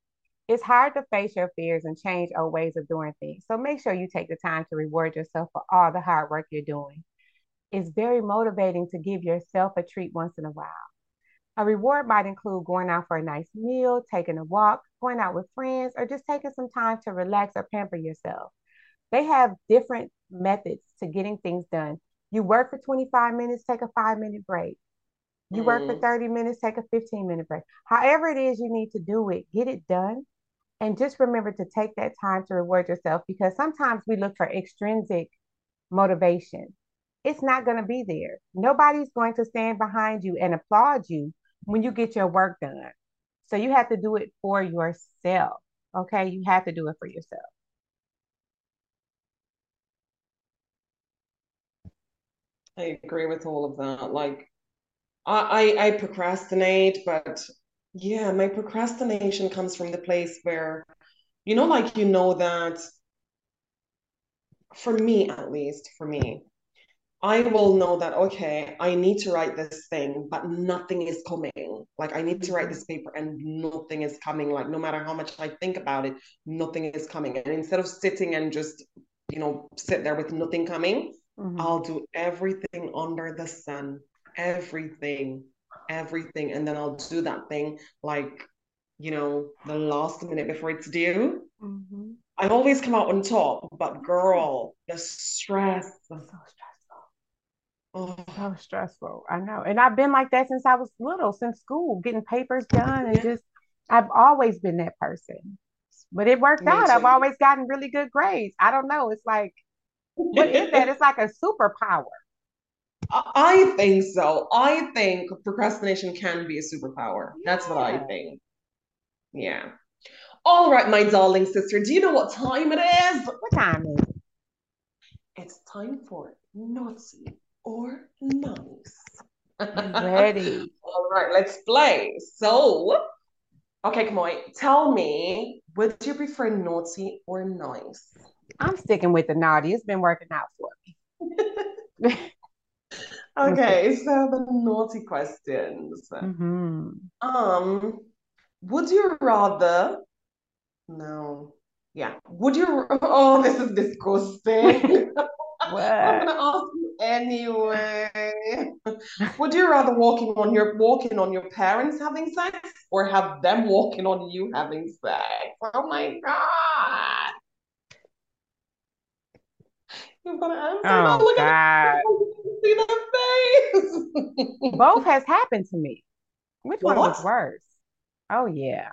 It's hard to face your fears and change old ways of doing things. So make sure you take the time to reward yourself for all the hard work you're doing. It's very motivating to give yourself a treat once in a while. A reward might include going out for a nice meal, taking a walk, going out with friends, or just taking some time to relax or pamper yourself. They have different methods to getting things done. You work for 25 minutes, take a five minute break. You mm. work for mm. 30 minutes, take a 15 minute break. However, it is you need to do it, get it done. And just remember to take that time to reward yourself because sometimes we look for extrinsic motivation. It's not going to be there. Nobody's going to stand behind you and applaud you when you get your work done. So you have to do it for yourself. Okay. You have to do it for yourself. I agree with all of that. Like I, I I procrastinate, but yeah, my procrastination comes from the place where, you know, like you know that for me at least, for me, I will know that, okay, I need to write this thing, but nothing is coming. Like, I need to write this mm-hmm. paper and nothing is coming. Like, no matter how much I think about it, nothing is coming. And instead of sitting and just, you know, sit there with nothing coming, Mhm. I'll do everything under the sun, everything, everything. And then I'll do that thing like, you know, the last minute before it's due. Mhm. I always come out on top, but girl, the stress. So stressful. Oh, So stressful. I know. And I've been like that since I was little, since school, getting papers done and just I've always been that person. But it worked me out. I've always gotten really good grades. I don't know. It's like, what is that? It's like a superpower. I think so. I think procrastination can be a superpower. That's what I think. Yeah. All right, my darling sister, do you know what time it is? What time is it? It's time for naughty or nice. I'm *laughs* ready. All right, let's play. So, okay, come on. Tell me, would you prefer naughty or nice? I'm sticking with the naughty. It's been working out for me. I'm gonna stick. Okay, so the naughty questions. Mm-hmm. Um, would you rather No. Yeah. Would you? *laughs* Oh, this is disgusting. *laughs* I'm gonna ask you anyway. Would you rather walking on your walking on your parents having sex or have them walking on you having sex? Oh my God. You've got to answer. Oh Look at God. *laughs* the see that face. *laughs* Both has happened to me. Which one was worse? Oh yeah.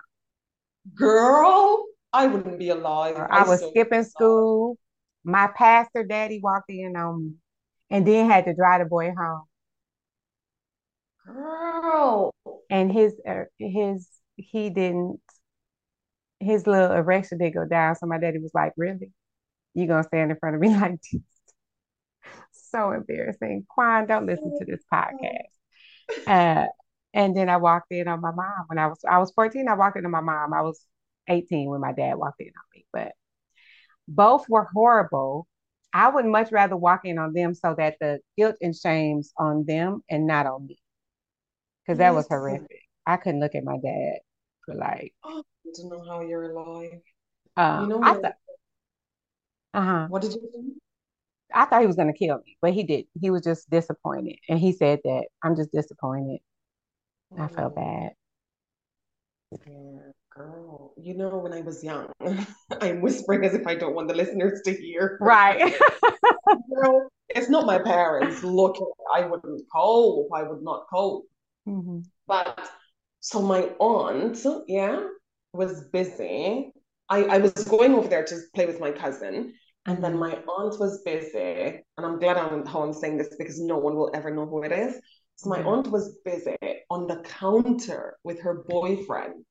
Girl, I wouldn't be alive. I I was so skipping school. My pastor daddy walked in on me and then had to drive the boy home. girl. And his uh, his he didn't his little erection did go down. So my daddy was like, Really? You gonna stand in front of me *laughs* like this? So embarrassing. Quan, don't listen to this podcast. Uh, and then I walked in on my mom when I was I was 14. I walked in on my mom. I was 18 when my dad walked in on me. But both were horrible. I would much rather walk in on them so that the guilt and shame's on them and not on me. Because that was horrific. I couldn't look at my dad for like oh, I don't know how you're alive. uh You know I what? Uh-huh. What did you do? I thought he was gonna kill me, but he did. He was just disappointed. And he said that I'm just disappointed. I felt Oh, bad. yeah, girl. You know, when I was young, *laughs* I'm whispering as if I don't want the listeners to hear. Right. *laughs* Girl, it's not my parents. Look, I wouldn't cope. I would not cope. hmm But so my aunt, yeah, was busy. I, I was going over there to play with my cousin, and then my aunt was busy. And I'm glad I'm, how I'm saying this because no one will ever know who it is. So my hmm aunt was busy on the counter with her boyfriend.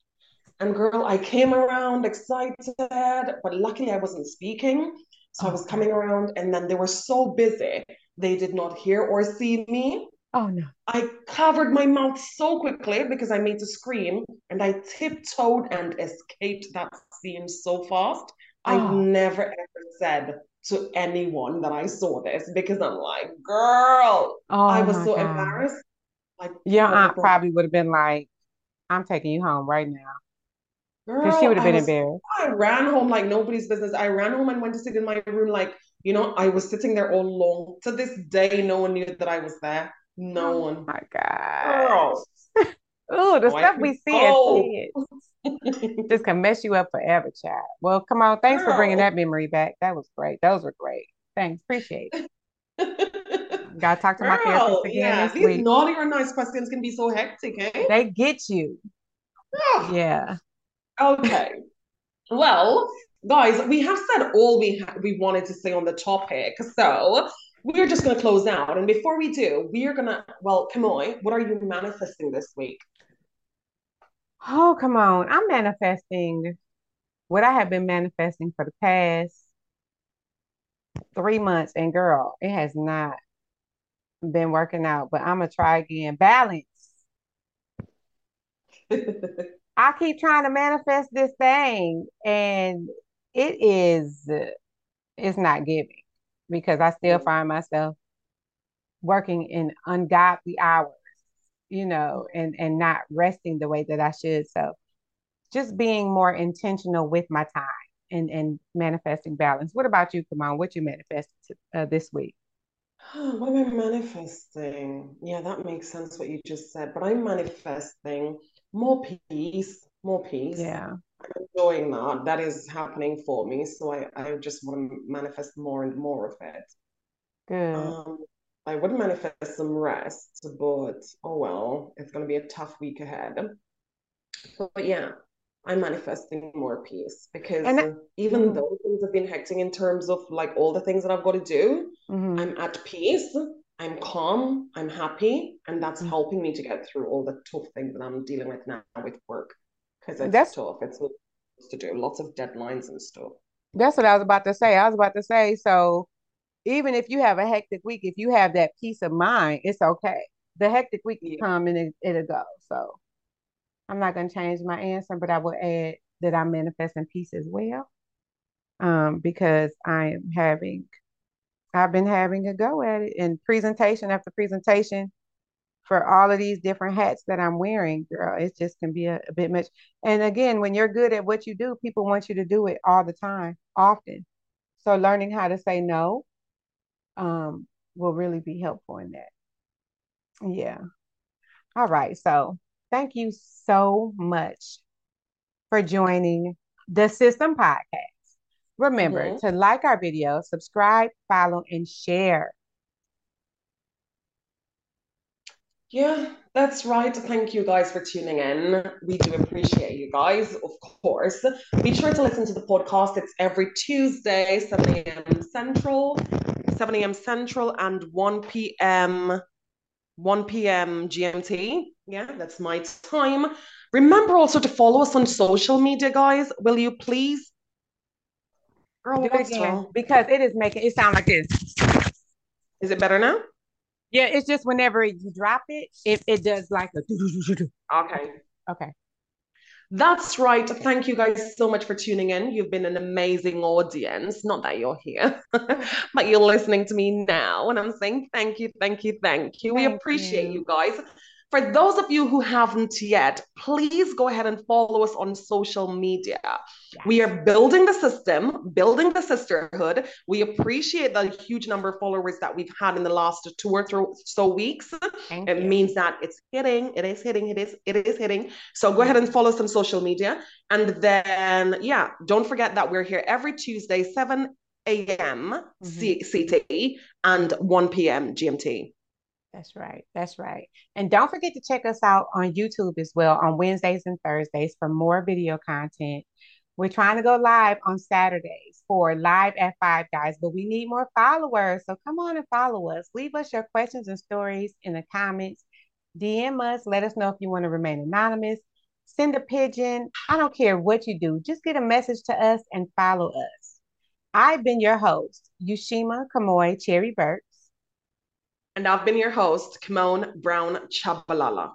And girl, I came around excited, but luckily I wasn't speaking. So I was coming around, and then they were so busy, they did not hear or see me. Oh no. I covered my mouth so quickly because I made to scream and I tiptoed and escaped that scene so fast. I've Oh, never ever said to anyone that I saw this because I'm like, girl, oh I oh was so God. embarrassed. Like, Your aunt probably would have been like, I'm taking you home right now. Because she would have I been was, embarrassed. I ran home like nobody's business. I ran home and went to sit in my room, like, you know, I was sitting there all alone. To this day, no one knew that I was there. No Oh one. my gosh. Girl, *laughs* Ooh, the oh, stuff we see as kids *laughs* just can mess you up forever, child. Well, come on. Thanks for bringing that memory back. That was great. Those were great. Thanks. Appreciate it. *laughs* Got to talk to my therapist again yeah, this these week. naughty or nice questions can be so hectic, eh? They get you. Ah, Yeah. okay. Well, guys, we have said all we ha- we wanted to say on the topic, so we're just gonna close out. And before we do, we are gonna. Well, Camoy, what are you manifesting this week? Oh, come on. I'm manifesting what I have been manifesting for the past three months. And girl, it has not been working out, but I'm gonna try again. Balance. I keep trying to manifest this thing and it is it's not giving because I still mm. find myself working in ungodly hours, you know, and and not resting the way that I should. So just being more intentional with my time and and manifesting balance. What about you, Kemone, What you manifested uh, this week? *gasps* What am I manifesting? Yeah, that makes sense what you just said. But I'm manifesting more peace, more peace. Yeah. I'm enjoying that. That is happening for me. So I, I just want to manifest more and more of it. Good. Um, I would manifest some rest, but oh well, it's going to be a tough week ahead. But yeah, I'm manifesting more peace because and even mm-hmm. though things have been hectic in terms of like all the things that I've got to do, mm-hmm. I'm at peace. I'm calm. I'm happy, and that's mm-hmm. helping me to get through all the tough things that I'm dealing with now with work because it's that's, tough. It's to do lots of deadlines and stuff. That's what I was about to say. I was about to say so even if you have a hectic week, if you have that peace of mind, it's okay. The hectic week will come and it, it'll go. So I'm not going to change my answer, but I will add that I'm manifesting peace as well. Um, because I am having, I've been having a go at it and presentation after presentation for all of these different hats that I'm wearing, girl. It just can be a, a bit much. And again, when you're good at what you do, people want you to do it all the time, often. So learning how to say no um, will really be helpful in that. Yeah. All right. So thank you so much for joining the SiSTEM Podcast. Remember mm-hmm. to like our video, subscribe, follow, and share. Yeah, that's right. Thank you guys for tuning in. We do appreciate you guys, of course. Be sure to listen to the podcast. It's every Tuesday, 7 a.m. Central. 7 a.m. Central and 1 p.m. 1 p.m. GMT. Yeah, that's my time. Remember also to follow us on social media, guys. Will you please? Girl, Do it again because it is making it sound like this. Is it better now? Yeah, it's just whenever you drop it, it, it does like a. Okay. Okay. That's right. Thank you guys so much for tuning in. You've been an amazing audience. Not that you're here, *laughs* but you're listening to me now. And I'm saying thank you, thank you, thank you. Thank we appreciate you. you guys. For those of you who haven't yet, please go ahead and follow us on social media. Yes. We are building the system, building the sisterhood. We appreciate the huge number of followers that we've had in the last two or three so weeks. Thank it you. means that it's hitting, it is hitting, it is, it is hitting. So go ahead and follow us on social media. And then, yeah, don't forget that we're here every Tuesday, 7 a.m. Mm-hmm. CT and 1 p.m. GMT. That's right. That's right. And don't forget to check us out on YouTube as well on Wednesdays and Thursdays for more video content. We're trying to go live on Saturdays for live at five guys, but we need more followers. So come on and follow us. Leave us your questions and stories in the comments. DM us. Let us know if you want to remain anonymous. Send a pigeon. I don't care what you do. Just get a message to us and follow us. I've been your host, Yushima Camoy Cherry Burks. And I've been your host, Kemone Brown Chabalala.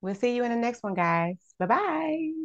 We'll see you in the next one, guys. Bye bye.